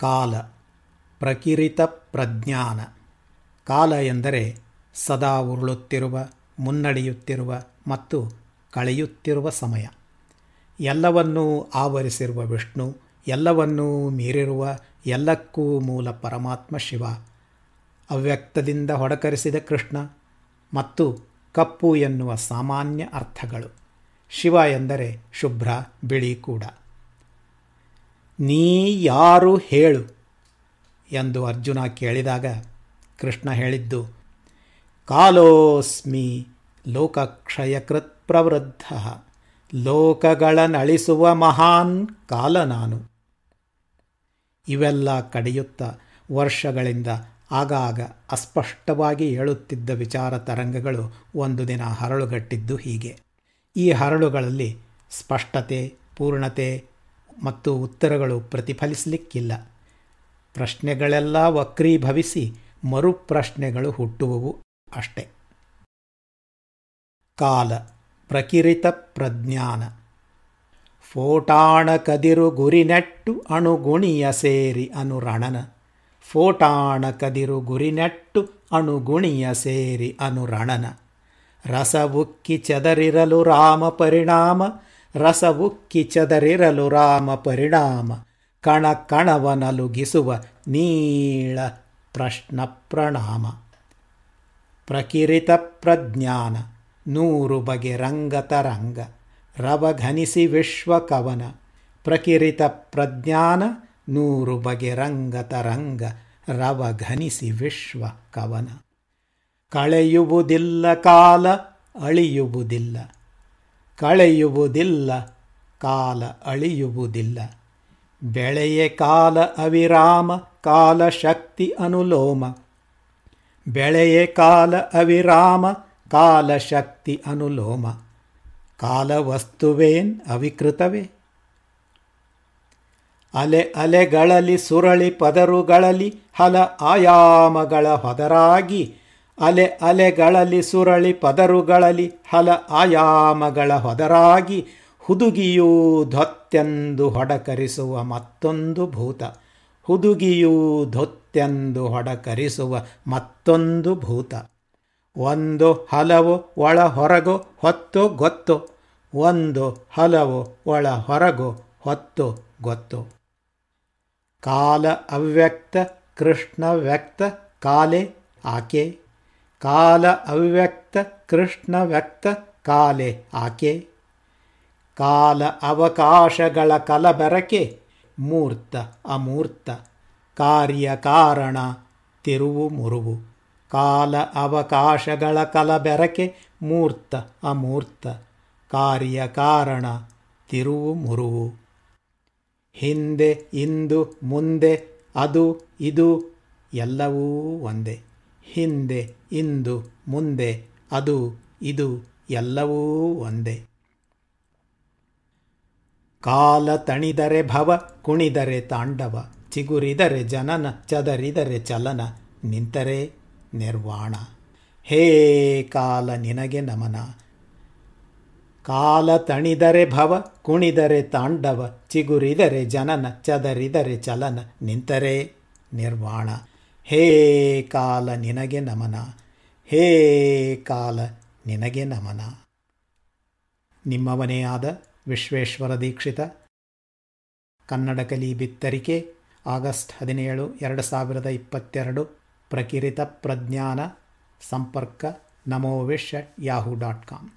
ಕಾಲ, ಪ್ರಕಿರಿತ ಪ್ರಜ್ಞಾನ. ಕಾಲ ಎಂದರೆ ಸದಾ ಉರುಳುತ್ತಿರುವ, ಮುನ್ನಡೆಯುತ್ತಿರುವ ಮತ್ತು ಕಳೆಯುತ್ತಿರುವ ಸಮಯ. ಎಲ್ಲವನ್ನೂ ಆವರಿಸಿರುವ ವಿಷ್ಣು, ಎಲ್ಲವನ್ನೂ ಮೀರಿರುವ, ಎಲ್ಲಕ್ಕೂ ಮೂಲ ಪರಮಾತ್ಮ ಶಿವ. ಅವ್ಯಕ್ತದಿಂದ ಹೊಡಕರಿಸಿದ ಕೃಷ್ಣ ಮತ್ತು ಕಪ್ಪು ಎನ್ನುವ ಸಾಮಾನ್ಯ ಅರ್ಥಗಳು. ಶಿವ ಎಂದರೆ ಶುಭ್ರ, ಬಿಳಿ ಕೂಡ. ನೀ ಯಾರು ಹೇಳು? ಎಂದು ಅರ್ಜುನ ಕೇಳಿದಾಗ ಕೃಷ್ಣ ಹೇಳಿದ್ದು, ಕಾಲೋಸ್ಮಿ ಲೋಕಕ್ಷಯಕೃತ್ ಪ್ರವೃದ್ಧ ಲೋಕಗಳನ್ನಳಿಸುವ ಮಹಾನ್ ಕಾಲ ನಾನು. ಇವೆಲ್ಲ ಕಡಿಯುತ್ತ ವರ್ಷಗಳಿಂದ ಆಗಾಗ ಅಸ್ಪಷ್ಟವಾಗಿ ಹೇಳುತ್ತಿದ್ದ ವಿಚಾರ ತರಂಗಗಳು ಒಂದು ದಿನ ಹರಳುಗಟ್ಟಿದ್ದು ಹೀಗೆ. ಈ ಹರಳುಗಳಲ್ಲಿ ಸ್ಪಷ್ಟತೆ, ಪೂರ್ಣತೆ ಮತ್ತು ಉತ್ತರಗಳು ಪ್ರತಿಫಲಿಸಲಿಕ್ಕಿಲ್ಲ. ಪ್ರಶ್ನೆಗಳೆಲ್ಲ ವಕ್ರೀಭವಿಸಿ ಮರುಪ್ರಶ್ನೆಗಳು ಹುಟ್ಟುವವು ಅಷ್ಟೆ. ಕಾಲ, ಪ್ರಕಿರಿತ ಪ್ರಜ್ಞಾನ. ಫೋಟಾಣ ಕದಿರು ಗುರಿನೆಟ್ಟು ಅಣುಗುಣಿಯ ಸೇರಿ ಅನುರಣನ. ಫೋಟಾಣ ಕದಿರು ಗುರಿನೆಟ್ಟು ಅಣುಗುಣಿಯ ಸೇರಿ ಅನುರಣನ. ರಸವುಕ್ಕಿ ಚದರಿರಲು ರಾಮ ಪರಿಣಾಮ ರಸವುಕ್ಕಿ ಚದರಿರಲು ರಾಮ ಪರಿಣಾಮ. ಕಣ ಕಣವನಲುಗಿಸುವ ನೀಳ ಪ್ರಶ್ನ ಪ್ರಣಾಮ. ಪ್ರಕಿರಿತ ಪ್ರಜ್ಞಾನ, ನೂರು ಬಗೆ ರಂಗತರಂಗ ರವಘನಿಸಿ ವಿಶ್ವಕವನ ಪ್ರಕಿರಿತ ಪ್ರಜ್ಞಾನ, ನೂರು ಬಗೆ ರಂಗತರಂಗ ರವಘನಿಸಿ ವಿಶ್ವ ಕವನ. ಕಳೆಯುವುದಿಲ್ಲ ಕಾಲ, ಅಳಿಯುವುದಿಲ್ಲ. ಕಳೆಯುವುದಿಲ್ಲ, ಕಾಲ ಅಳಿಯುವುದಿಲ್ಲ. ಬೆಳೆಯೇ ಕಾಲ ಅವಿರಾಮ, ಕಾಲ ಶಕ್ತಿ ಅನುಲೋಮ. ಬೆಳೆಯೇ ಕಾಲ ಅವಿರಾಮ, ಕಾಲ ಶಕ್ತಿ ಅನುಲೋಮ. ಕಾಲ ವಸ್ತುವೇನ್ ಅವಿಕೃತವೇ? ಅಲೆ ಅಲೆಗಳಲ್ಲಿ ಸುರಳಿ ಪದರುಗಳಲ್ಲಿ ಹಲ ಆಯಾಮಗಳ ಹೊದರಾಗಿ ಅಲೆ ಅಲೆಗಳಲ್ಲಿ ಸುರಳಿ ಪದರುಗಳಲ್ಲಿ ಹಲ ಆಯಾಮಗಳ ಹೊದರಾಗಿ ಹುದುಗಿಯೂ ಧೊತ್ತೆಂದು ಹೊಡಕರಿಸುವ ಮತ್ತೊಂದು ಭೂತ. ಹುದುಗಿಯೂ ಧೊತ್ತೆಂದು ಹೊಡಕರಿಸುವ ಮತ್ತೊಂದು ಭೂತ. ಒಂದು ಹಲವು ಒಳ ಹೊರಗೋ ಹೊತ್ತು ಗೊತ್ತು. ಒಂದು ಹಲವು ಒಳ ಹೊರಗೋ ಹೊತ್ತು ಗೊತ್ತು. ಕಾಲ ಅವ್ಯಕ್ತ, ಕೃಷ್ಣ ವ್ಯಕ್ತ, ಕಾಲೆ ಆಕೆ. ಕಾಲ ಅವ್ಯಕ್ತ, ಕೃಷ್ಣ ವ್ಯಕ್ತ, ಕಾಲೆ ಆಕೆ. ಕಾಲ ಅವಕಾಶಗಳ ಕಲಬೆರಕೆ, ಮೂರ್ತ ಅಮೂರ್ತ. ಕಾರ್ಯ ಕಾರಣ, ತಿರುವು ಮುರುವು. ಕಾಲ ಅವಕಾಶಗಳ ಕಲಬೆರಕೆ, ಮೂರ್ತ ಅಮೂರ್ತ. ಕಾರ್ಯ ಕಾರಣ, ತಿರುವು ಮುರುವು. ಹಿಂದೆ, ಇಂದು, ಮುಂದೆ, ಅದು, ಇದು, ಎಲ್ಲವೂ ಒಂದೇ. ಹಿಂದೆ, ಇಂದು, ಮುಂದೆ, ಅದು, ಇದು ಎಲ್ಲವೂ ಒಂದೇ. ಕಾಲ ತಣಿದರೆ ಭವ, ಕುಣಿದರೆ ತಾಂಡವ, ಚಿಗುರಿದರೆ ಜನನ, ಚದರಿದರೆ ಚಲನ, ನಿಂತರೆ ನಿರ್ವಾಣ. ಹೇ ಕಾಲ ನಿನಗೆ ನಮನ. ಕಾಲ ತಣಿದರೆ ಭವ, ಕುಣಿದರೆ ತಾಂಡವ, ಚಿಗುರಿದರೆ ಜನನ, ಚದರಿದರೆ ಚಲನ, ನಿಂತರೆ ನಿರ್ವಾಣ. ಹೇ ಕಾಲ ನಿನಗೆ ನಮನ. ಹೇ ಕಾಲ ನಿನಗೆ ನಮನ. ನಿಮ್ಮವನೇ ಆದ ವಿಶ್ವೇಶ್ವರ ದೀಕ್ಷಿತ. ಕನ್ನಡ ಕಲಿ ಬಿತ್ತರಿಕೆ, ಆಗಸ್ಟ್ ಹದಿನೇಳು, ಎರಡು ಸಾವಿರದ ಇಪ್ಪತ್ತೆರಡು. ಪ್ರಕಿರಿತ ಪ್ರಜ್ಞಾನ, ಸಂಪರ್ಕ, ನಮೋ ವಿಶ್ ಯಾಹೂ ಡಾಟ್ ಕಾಮ್.